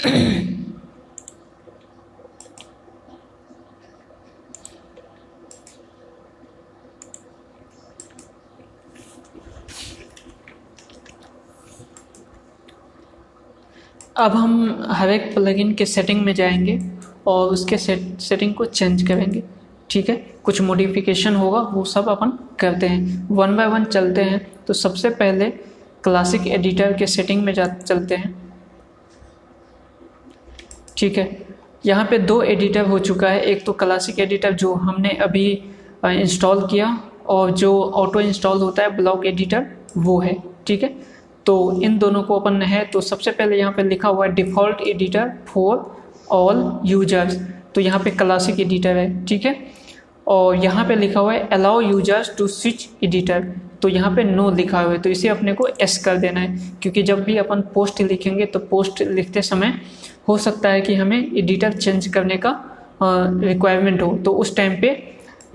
अब हम हर एक प्लगइन के सेटिंग में जाएँगे और उसके सेट सेटिंग को चेंज करेंगे। ठीक है? कुछ मॉडिफिकेशन होगा, वो सब अपन करते हैं। वन बाय वन चलते हैं। तो सबसे पहले क्लासिक एडिटर के सेटिंग में जा, चलते हैं। ठीक है? यहाँ पे दो एडिटर हो चुका है। एक तो क्लासिक एडिटर जो हमने अभी इंस्टॉल किया और जो ऑटो इंस्टॉल होता है ब्लॉक एडिटर वो है। ठीक है? तो इन दोनों को अपन है तो सबसे पहले यहाँ पे लिखा हुआ है default editor for all users तो यहाँ पे क्लासिक एडिटर है। ठीक है? और यहाँ पे लिखा हुआ है allow users to switch editor तो यहाँ पे नो लिखा हुआ है तो इसे अपने को एस कर देना है, क्योंकि जब भी अपन पोस्ट लिखेंगे तो पोस्ट लिखते समय हो सकता है कि हमें एडिटर चेंज करने का रिक्वायरमेंट हो। तो उस टाइम पे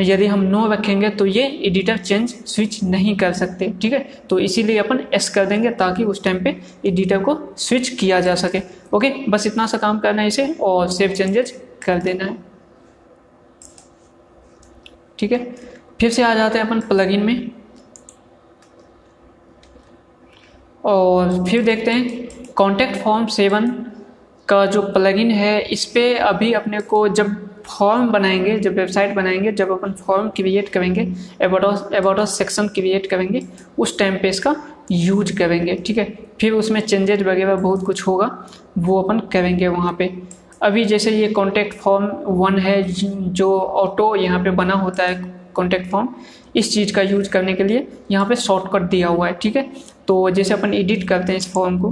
यदि हम नो रखेंगे तो ये एडिटर चेंज स्विच नहीं कर सकते, ठीक है? तो इसीलिए अपन एस कर देंगे, ताकि उस टाइम पे एडिटर को स्विच किया जा सके। ओके बस इतना सा काम करना है इसे, और सेव चेंजेज कर देना है। ठीक है? फिर से आ जाते हैं अपन प्लगइन में। और फिर देखते हैं कॉन्टैक्ट फॉर्म सेवन का जो प्लगइन है, इस पर अभी अपने को जब फॉर्म बनाएँगे, जब वेबसाइट बनाएँगे, जब अपन फॉर्म क्रिएट करेंगे अबाउट सेक्शन क्रिएट करेंगे, उस टाइम पे इसका यूज़ करेंगे, ठीक है? फिर उसमें चेंजेज वगैरह बहुत कुछ होगा, वो अपन करेंगे वहाँ पे। अभी जैसे ये कॉन्टैक्ट फॉर्म वन है, जो ऑटो यहाँ पे बना होता है कॉन्टैक्ट फॉर्म इस चीज़ का यूज़ करने के लिए यहाँ पे शॉर्टकट दिया हुआ है, ठीक है? तो जैसे अपन एडिट करते हैं इस फॉर्म को,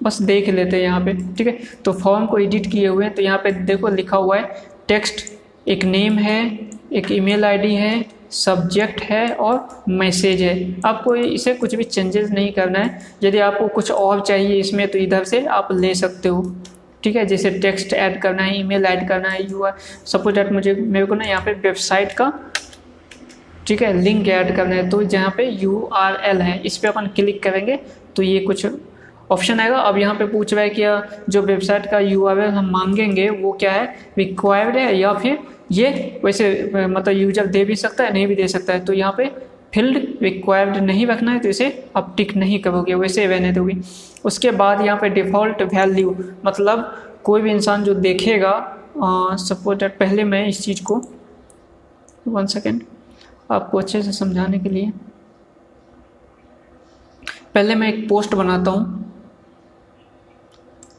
बस देख लेते हैं यहाँ पे, ठीक है? तो फॉर्म को एडिट किए हुए हैं तो यहाँ पे देखो लिखा हुआ है टेक्स्ट एक नेम है, एक ईमेल आईडी है सब्जेक्ट है और मैसेज है। आपको इसे कुछ भी चेंजेस नहीं करना है। यदि आपको कुछ और चाहिए इसमें तो इधर से आप ले सकते हो, ठीक है? जैसे टेक्स्ट ऐड करना है ईमेल ऐड करना है यू आर सपोज़ डेट मुझे, मेरे को ना यहाँ पे वेबसाइट का ठीक है लिंक ऐड करना है। तो जहाँ पे यू आर एल है, इस पर अपन क्लिक करेंगे तो ये कुछ ऑप्शन आएगा। अब यहाँ पे पूछ रहा है कि जो वेबसाइट का यू आर एल हम मांगेंगे, वो क्या है? रिक्वायर्ड है या फिर ये वैसे मतलब यूज़र दे भी सकता है, नहीं भी दे सकता है? तो यहाँ पे फ़ील्ड रिक्वायर्ड नहीं रखना है तो इसे आप टिक नहीं करोगे, वैसे रहने दोगे। उसके बाद यहाँ पे डिफ़ॉल्ट वैल्यू मतलब कोई भी इंसान जो देखेगा सपोज़ पहले मैं इस चीज़ को वन सेकेंड आपको अच्छे से समझाने के लिए। पहले मैं एक पोस्ट बनाता हूँ।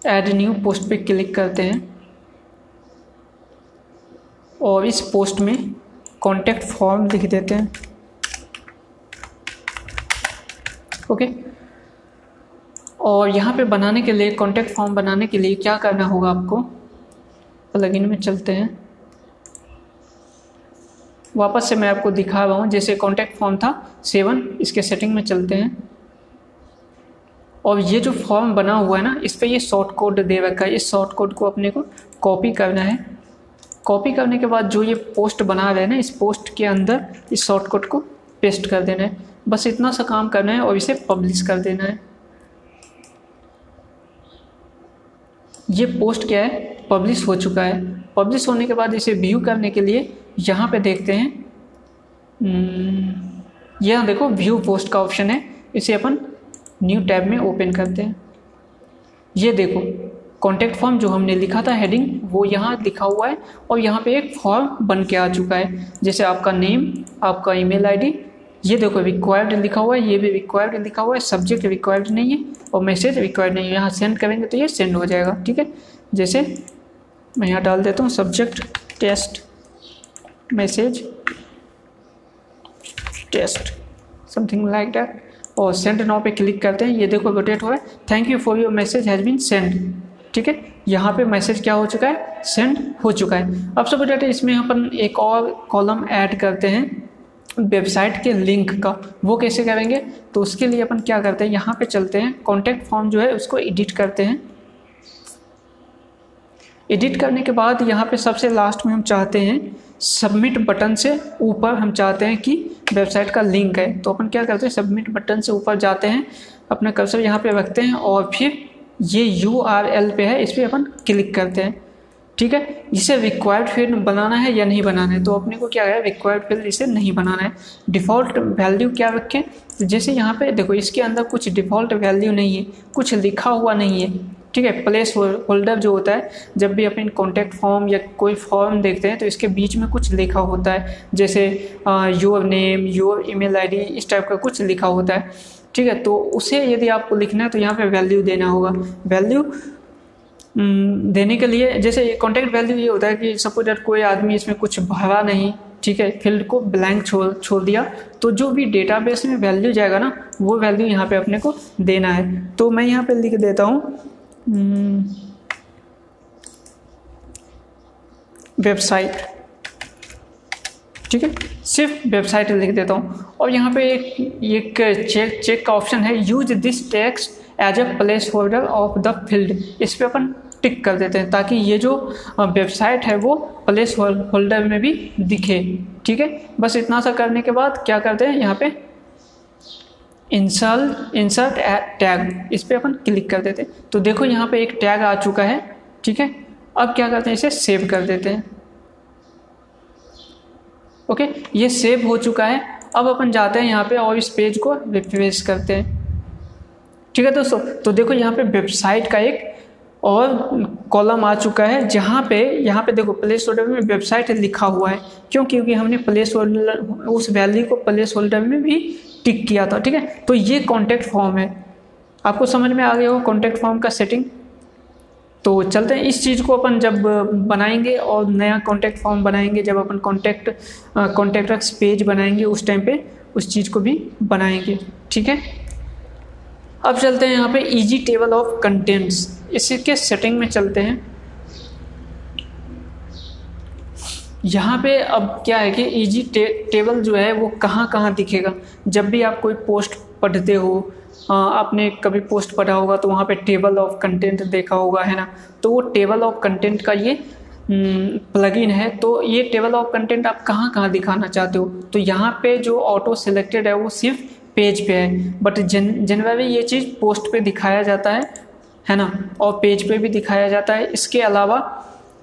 ऐड न्यू पोस्ट पे क्लिक करते हैं। और इस पोस्ट में कॉन्टैक्ट फॉर्म लिख देते हैं। ओके और यहाँ पे बनाने के लिए कॉन्टेक्ट फॉर्म बनाने के लिए क्या करना होगा आपको? प्लगइन में चलते हैं। वापस से मैं आपको दिखा रहा हूँ, जैसे कॉन्टैक्ट फॉर्म था सेवन इसके सेटिंग में चलते हैं। और ये जो फॉर्म बना हुआ है ना, इस पर ये शॉर्ट कोड दे रखा है। इस शॉर्ट कोड को अपने को कॉपी करना है। कॉपी करने के बाद जो ये पोस्ट बना रहे हैं ना, इस पोस्ट के अंदर इस शॉर्टकट को पेस्ट कर देना है। बस इतना सा काम करना है और इसे पब्लिश कर देना है। ये पोस्ट क्या है? पब्लिश हो चुका है। पब्लिश होने के बाद इसे व्यू करने के लिए यहाँ पे देखते हैं। हम्म, यह देखो व्यू पोस्ट का ऑप्शन है। इसे अपन न्यू टैब में ओपन करते हैं। ये देखो कॉन्टैक्ट फॉर्म जो हमने लिखा था हेडिंग वो यहाँ लिखा हुआ है और यहाँ पे एक फॉर्म बन के आ चुका है। जैसे आपका नेम आपका ईमेल आईडी ये देखो रिक्वायर्ड लिखा हुआ है ये भी रिक्वायर्ड लिखा हुआ है। सब्जेक्ट रिक्वायर्ड नहीं है और मैसेज रिक्वायर्ड नहीं है। यहाँ सेंड करेंगे तो ये सेंड हो जाएगा ठीक है? जैसे मैं यहाँ डाल देता हूँ subject test message test something like that और सेंड नाउ पे क्लिक करते हैं। ये देखो रोटेट हुआ है। Thank you for your message has been send ठीक है? यहाँ पे मैसेज क्या हो चुका है? सेंड हो चुका है। अब सब डाटा इसमें अपन एक और कॉलम ऐड करते हैं। वेबसाइट के लिंक का। वो कैसे करेंगे? तो उसके लिए अपन क्या करते हैं? यहाँ पे चलते हैं। कॉन्टैक्ट फॉर्म जो है, उसको एडिट करते हैं। एडिट करने के बाद यहाँ पे सबसे लास्ट में हम चाहते हैं सबमिट बटन से ऊपर हम चाहते हैं कि वेबसाइट का लिंक है। तो अपन क्या करते हैं? सबमिट बटन से ऊपर जाते हैं, अपना कर्सर यहाँ पे रखते हैं और फिर ये यू आर एल पे है, इस पर अपन क्लिक करते हैं। ठीक है? इसे रिक्वायर्ड फ़ील्ड बनाना है या नहीं बनाना है? तो अपने को क्या है? रिक्वायर्ड फ़ील्ड इसे नहीं बनाना है। डिफ़ॉल्ट वैल्यू क्या रखें? जैसे यहाँ पे देखो, इसके अंदर कुछ डिफ़ॉल्ट वैल्यू नहीं है, कुछ लिखा हुआ नहीं है। ठीक है प्लेस होल्डर जो होता है, जब भी अपन कॉन्टैक्ट फॉर्म या कोई फॉर्म देखते हैं तो इसके बीच में कुछ लिखा होता है, जैसे your name your email ID इस टाइप का कुछ लिखा होता है। ठीक है तो उसे यदि आपको लिखना है तो यहाँ पे वैल्यू देना होगा। वैल्यू देने के लिए, जैसे कॉन्टैक्ट वैल्यू ये होता है कि सपोज़ दैट कोई आदमी इसमें कुछ भरा नहीं, ठीक है फ़ील्ड को ब्लैंक छोड़ छोड़ दिया तो जो भी डेटाबेस में वैल्यू जाएगा ना, वो वैल्यू यहाँ पे अपने को देना है। तो मैं यहाँ पे लिख देता हूँ वेबसाइट। ठीक है? सिर्फ़ वेबसाइट लिख देता हूँ। और यहाँ पे एक एक चेक चेक का ऑप्शन है use this text as a placeholder of the field इस पर अपन टिक कर देते हैं ताकि ये जो वेबसाइट है वो प्लेस होल्डर में भी दिखे। ठीक है? बस इतना सा करने के बाद क्या करते हैं? यहाँ पे इंसल इंसर्ट टैग इस पर अपन क्लिक कर देते हैं। तो देखो यहाँ पे एक टैग आ चुका है, ठीक है? अब क्या करते हैं, इसे सेव कर देते हैं। ओके? ये सेव हो चुका है। अब अपन जाते हैं यहाँ पे और इस पेज को रिफ्रेश करते हैं। ठीक है दोस्तों? तो देखो यहाँ पे वेबसाइट का एक और कॉलम आ चुका है, जहाँ पे, यहाँ पे देखो प्लेस होल्डर में वेबसाइट लिखा हुआ है। क्यों? क्योंकि हमने प्लेस होल्डर उस वैल्यू को प्लेस होल्डर में भी टिक किया था, ठीक है? तो ये कॉन्टैक्ट फॉर्म है। आपको समझ में आ गया हो कॉन्टैक्ट फॉर्म का सेटिंग तो चलते हैं, इस चीज़ को अपन जब बनाएँगे और नया कॉन्टैक्ट फॉर्म बनाएँगे, जब अपन कॉन्टैक्ट कॉन्टैक्ट पेज बनाएँगे उस टाइम पे, उस चीज़ को भी बनाएँगे, ठीक है? अब चलते हैं यहाँ पे इजी टेबल ऑफ़ कंटेंट्स इसके सेटिंग में चलते हैं। यहाँ पे अब क्या है कि इजी टे, टेबल जो है वो कहाँ कहाँ दिखेगा? जब भी आप कोई पोस्ट पढ़ते हो आपने कभी पोस्ट पढ़ा होगा तो वहाँ पे टेबल ऑफ़ कंटेंट देखा होगा है ना? तो वो टेबल ऑफ़ कंटेंट का ये प्लगइन है। तो ये टेबल ऑफ़ कंटेंट आप कहाँ कहाँ दिखाना चाहते हो? तो यहाँ पे जो ऑटो सिलेक्टेड है वो सिर्फ़ पेज पे है। बट जन जनरली ये चीज़ पोस्ट पे दिखाया जाता है है ना? और पेज पे भी दिखाया जाता है। इसके अलावा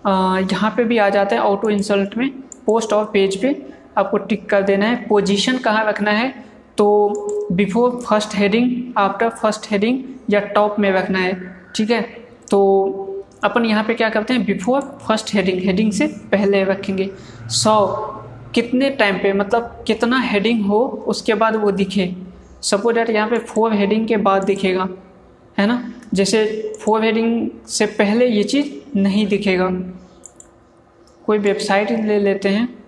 यहाँ पे भी आ जाता है ऑटो इंसल्ट में पोस्ट और पेज पे। आपको टिक कर देना है। पोजीशन कहाँ रखना है? तो before first heading after first heading या टॉप में रखना है। ठीक है? तो अपन यहाँ पे क्या करते हैं? बिफोर फ़र्स्ट हेडिंग हेडिंग से पहले रखेंगे। सौ कितने टाइम पे मतलब कितना हेडिंग हो, उसके बाद वो दिखे। सपोज़ डेट यहाँ पे फोर हेडिंग के बाद दिखेगा। है ना? जैसे फोर हेडिंग से पहले ये चीज़ नहीं दिखेगा। कोई वेबसाइट ले लेते हैं।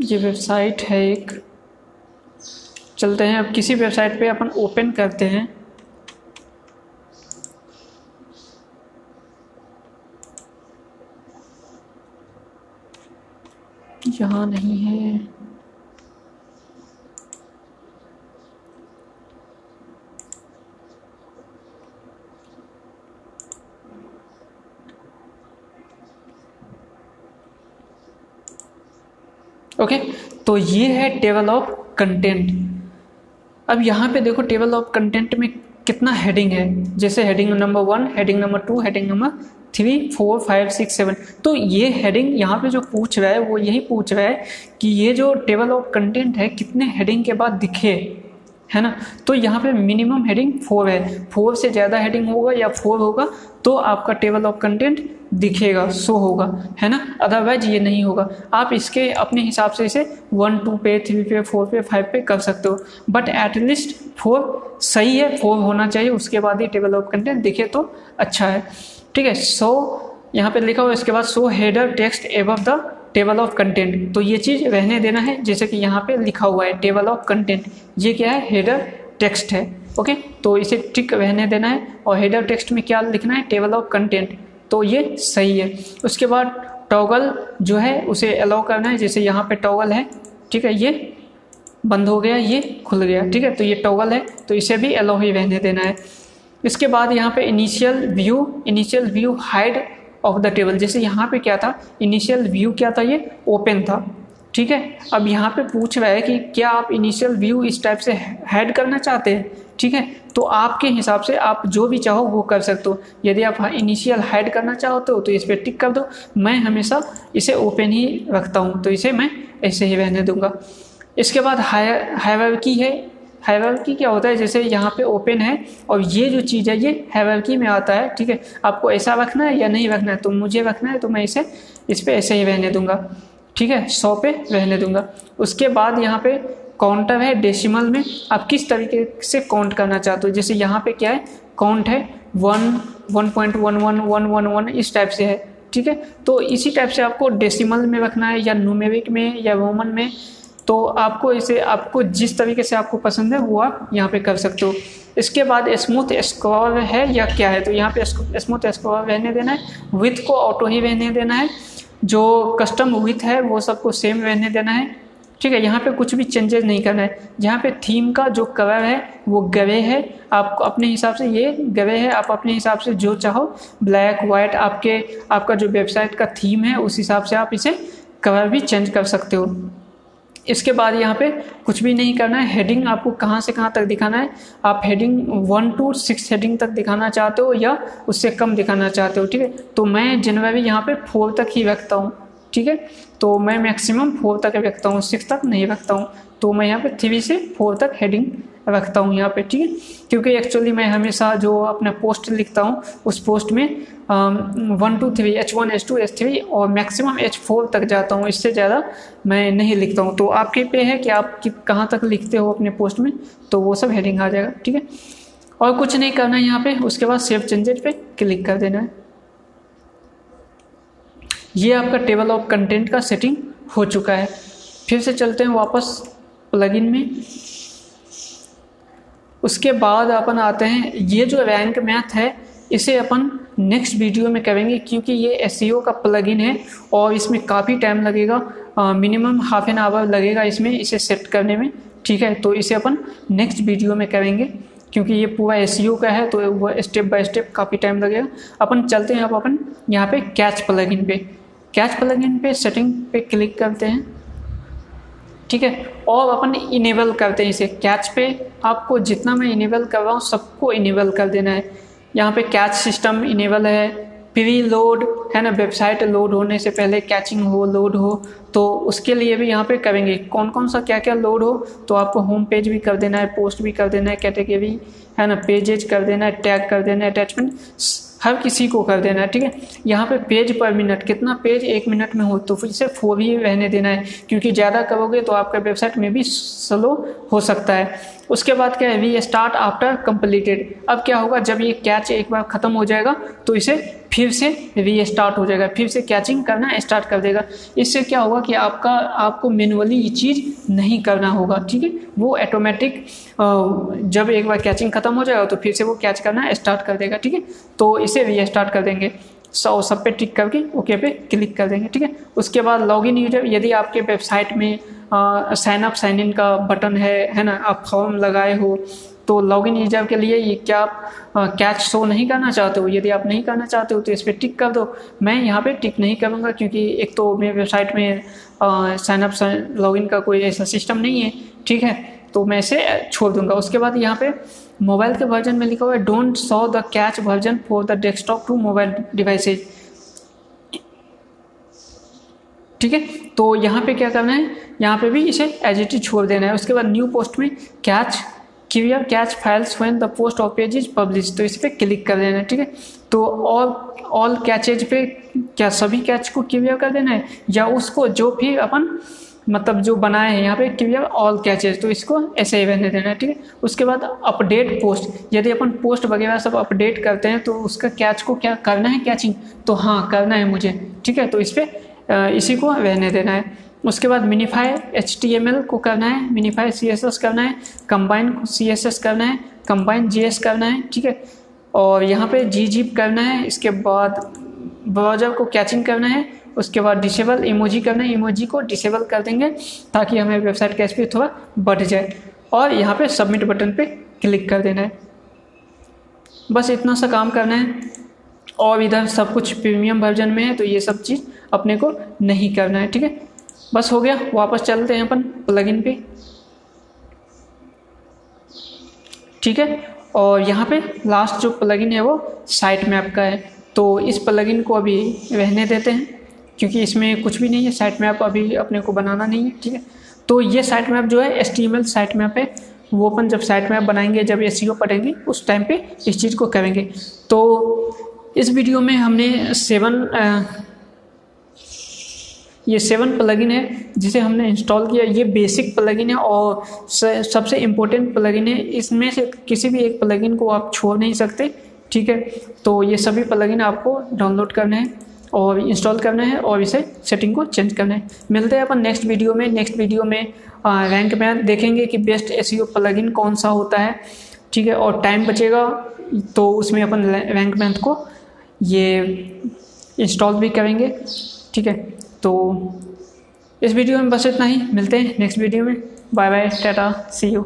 ये वेबसाइट है एक। चलते हैं। अब किसी वेबसाइट पे अपन ओपन करते हैं। यहाँ नहीं है। ओके तो ये है टेबल ऑफ़ कंटेंट अब यहाँ पे देखो टेबल ऑफ़ कंटेंट में कितना हेडिंग है? जैसे heading number one heading number two heading number three four five six seven तो ये हेडिंग यहाँ पे जो पूछ रहा है, वो यही पूछ रहा है कि ये जो टेबल ऑफ़ कंटेंट है, कितने हेडिंग के बाद दिखे? है ना? तो यहाँ पे मिनिमम हेडिंग फोर है। फोर से ज़्यादा हेडिंग होगा या फोर होगा तो आपका टेबल ऑफ़ कंटेंट दिखेगा शो होगा, है ना? अदरवाइज़ ये नहीं होगा। आप इसके अपने हिसाब से इसे वन टू पे थ्री पे फोर पे फाइव पे कर सकते हो। बट एटलीस्ट फोर सही है फोर होना चाहिए, उसके बाद ही टेबल ऑफ़ कंटेंट दिखे तो अच्छा है। ठीक है सो यहाँ पे लिखा हुआ इसके बाद show header text above the table of content. तो ये चीज़ रहने देना है, जैसे कि यहाँ पे लिखा हुआ है टेबल ऑफ़ कंटेंट। ये क्या है? हेडर टेक्स्ट है, ओके? तो इसे टिक रहने देना है, और हेडर टेक्स्ट में क्या लिखना है? Table of content. तो ये सही है। उसके बाद टॉगल जो है, उसे अलाउ करना है, जैसे यहाँ पे टॉगल है, ठीक है? ये बंद हो गया, ये खुल गया, ठीक है? तो ये टॉगल है तो इसे भी अलाउ ही रहने देना है। इसके बाद यहाँ पे initial view initial view hide of the table जैसे यहाँ पे क्या था? इनिशियल व्यू क्या था ये? ओपन था। ठीक है? अब यहाँ पे पूछ रहा है कि क्या आप इनिशियल व्यू इस टाइप से हैड करना चाहते हैं? ठीक है? तो आपके हिसाब से आप जो भी चाहो वो कर सकते हो। यदि आप इनिशियल हैड करना चाहते हो तो इस पर टिक कर दो। मैं हमेशा इसे ओपन ही रखता हूँ। तो इसे मैं ऐसे ही रहने दूँगा। इसके बाद हाई हायर की है। हैवर्की क्या होता है? जैसे यहाँ पे ओपन है और ये जो चीज़ है, ये हैवर्की में आता है, ठीक है? आपको ऐसा रखना है या नहीं रखना है? तो मुझे रखना है तो मैं इसे, इस पर ऐसे ही रहने दूँगा, ठीक है? सौ पे रहने दूँगा। उसके बाद यहाँ पे काउंटर है डेसिमल में। आप किस तरीके से काउंट करना चाहते हो? जैसे यहाँ पे क्या है? काउंट है one one point one one one one one इस टाइप से है, ठीक है? तो इसी टाइप से आपको डेसिमल में रखना है या न्यूमेरिक में या रोमन में तो आपको इसे, आपको जिस तरीके से आपको पसंद है, वो आप यहाँ पे कर सकते हो। इसके बाद स्मूथ स्क्वायर है या क्या है? तो यहाँ पे स्मूथ स्क्वायर रहने देना है। विथ को ऑटो ही रहने देना है। जो कस्टम विथ है, वो सबको सेम रहने देना है। ठीक है, यहाँ पे कुछ भी चेंजेस नहीं करना है। यहाँ पे थीम का जो कलर है, वो गवे है। आप अपने हिसाब से ये गवे है। आप अपने हिसाब से जो चाहो ब्लैक वाइट आपके, आपका जो वेबसाइट का थीम है, उस हिसाब से आप इसे कलर भी चेंज कर सकते हो। इसके बाद यहाँ पे कुछ भी नहीं करना है। हेडिंग आपको कहाँ से कहाँ तक दिखाना है। आप heading one two six heading तक दिखाना चाहते हो या उससे कम दिखाना चाहते हो, ठीक है? तो मैं जनवरी यहाँ पे फोर तक ही रखता हूँ, ठीक है? तो मैं मैक्सिमम फोर तक रखता हूँ सिक्स तक नहीं रखता हूँ। तो मैं यहाँ पे थ्री से फोर तक हेडिंग रखता हूँ यहाँ पे, ठीक है? क्योंकि एक्चुअली मैं हमेशा जो अपना पोस्ट लिखता हूँ, उस पोस्ट में one two three H one H two H three और मैक्सिमम एच फोर तक जाता हूँ। इससे ज़्यादा मैं नहीं लिखता हूँ। तो आपके पे है कि आप कि कहाँ तक लिखते हो अपने पोस्ट में तो वो सब हेडिंग आ जाएगा, ठीक है? और कुछ नहीं करना है यहाँ पे, उसके बाद सेव चेंजेज पे क्लिक कर देना है। ये आपका टेबल ऑफ़ कंटेंट का सेटिंग हो चुका है। फिर से चलते हैं वापस प्लगइन में। उसके बाद अपन आते हैं। ये जो रैंक मैथ है, इसे अपन नेक्स्ट वीडियो में करेंगे क्योंकि ये एस e का प्लगइन है और इसमें काफ़ी टाइम लगेगा। मिनिमम हाफ़ एन आवर लगेगा इसमें, इसे सेट करने में। ठीक है तो इसे अपन नेक्स्ट वीडियो में करेंगे क्योंकि ये पूरा एस e का है तो वो स्टेप बाय स्टेप काफ़ी टाइम लगेगा। अपन चलते हैं अब अपन यहाँ पे कैच प्लगइन पे। कैच प्लगइन पे सेटिंग पे क्लिक करते हैं। ठीक है? और अपन इनेबल करते हैं इसे कैच पे। आपको जितना मैं इनेबल कर रहा हूँ, सबको इनेबल कर देना है। यहाँ पे कैच सिस्टम इनेबल है। प्री लोड है ना? वेबसाइट लोड होने से पहले कैचिंग हो लोड हो तो उसके लिए भी यहाँ पे करेंगे। कौन कौन सा क्या क्या लोड हो तो आपको होम पेज भी कर देना है पोस्ट भी कर देना है कैटेगरी है ना? पेजेज कर देना है टैग कर देना है अटैचमेंट हर किसी को कर देना है, ठीक है? यहाँ पे पेज पर मिनट कितना पेज एक मिनट में हो तो फिर से फोर भी रहने देना है, क्योंकि ज़्यादा करोगे तो आपका वेबसाइट में भी स्लो हो सकता है। उसके बाद क्या है वी स्टार्ट आफ्टर कंप्लीटेड अब क्या होगा, जब ये कैच एक बार ख़त्म हो जाएगा तो इसे फिर से री स्टार्ट हो जाएगा। फिर से कैचिंग करना स्टार्ट कर देगा। इससे क्या होगा कि आपका, आपको मैनुअली ये चीज़ नहीं करना होगा, ठीक है? वो ऑटोमेटिक जब एक बार कैचिंग खत्म हो जाएगा तो फिर से वो कैच करना स्टार्ट कर देगा, ठीक है? तो इसे री स्टार्ट कर देंगे। सो, सब पे टिक करके ओके पे क्लिक कर देंगे, ठीक है? उसके बाद लॉगिन यूज़र यदि आपके वेबसाइट में साइन अप साइन इन का बटन है है ना? आप फॉर्म लगाए हो तो लॉगिन यूज़र के लिए ये क्या आप कैच शो नहीं करना चाहते हो? यदि आप नहीं करना चाहते हो तो इस पर टिक कर दो। मैं यहाँ पे टिक नहीं करूँगा क्योंकि एक तो मेरे वेबसाइट में साइनअप लॉगिन का कोई ऐसा सिस्टम नहीं है, ठीक है? तो मैं इसे छोड़ दूँगा। उसके बाद यहाँ पे मोबाइल के वर्जन में लिखा हुआ है don't show the cache version for the desktop to mobile devices ठीक है? तो यहाँ पे क्या करना है? यहाँ पे भी इसे एज इट इज़ छोड़ देना है। उसके बाद न्यू पोस्ट में cache clear cache files when the post of page is publish तो इस पर क्लिक कर देना है, ठीक है? तो ऑल ऑल कैचेज पे क्या सभी कैच को क्यूआर कर देना है? या उसको जो भी अपन मतलब जो बनाए हैं यहाँ पे क्लियर ऑल कैचेज तो इसको ऐसे ही रहने देना है, ठीक है? उसके बाद अपडेट पोस्ट यदि अपन पोस्ट वगैरह सब अपडेट करते हैं तो उसका कैच को क्या, करना है कैचिंग तो हाँ करना है मुझे, ठीक है? तो इस पर इसी को रहने देना है। उसके बाद मिनीफाई एच को करना है मिनीफाई सी करना है कंबाइन सी करना है कंबाइन जी करना है, ठीक है? और यहाँ पे जी जीप करना है, इसके बाद ब्राउज़र को कैचिंग करना है, उसके बाद डिसेबल इमोजी करना है इमोजी को डिसेबल कर देंगे ताकि हमें वेबसाइट का स्पीड थोड़ा बढ़ जाए। और यहाँ पे सबमिट बटन पे क्लिक कर देना है। बस इतना सा काम करना है। और इधर सब कुछ प्रीमियम वर्जन में है तो ये सब चीज़ अपने को नहीं करना है, ठीक है? बस हो गया, वापस चलते हैं अपन प्लगइन पे। ठीक है? और यहाँ पे लास्ट जो प्लगइन है वो साइट मैप का है। तो इस प्लगइन को अभी रहने देते हैं, क्योंकि इसमें कुछ भी नहीं है। साइट मैप अभी अपने को बनाना नहीं है, ठीक है? तो ये साइट मैप जो है एस टी साइट मैप है। वो अपन जब साइट मैप बनाएँगे, जब एस पढ़ेंगे, उस टाइम पे इस चीज़ को करेंगे। तो इस वीडियो में हमने सेवन ये सेवन प्लगइन है, जिसे हमने इंस्टॉल किया। ये बेसिक प्लगइन है और सबसे इम्पोर्टेंट प्लगइन है। इसमें से किसी भी एक प्लगइन को आप छोड़ नहीं सकते, ठीक है? तो ये सभी प्लगइन आपको डाउनलोड करने हैं और इंस्टॉल करना है और इसे सेटिंग को चेंज करना है। मिलते हैं अपन नेक्स्ट वीडियो में। नेक्स्ट वीडियो में रैंक मैथ देखेंगे कि बेस्ट एस प्लगइन कौन सा होता है, ठीक है? और टाइम बचेगा तो उसमें अपन रैंक मैथ को ये इंस्टॉल भी करेंगे, ठीक है? तो इस वीडियो में बस इतना ही। मिलते हैं नेक्स्ट वीडियो में। Bye bye tata see you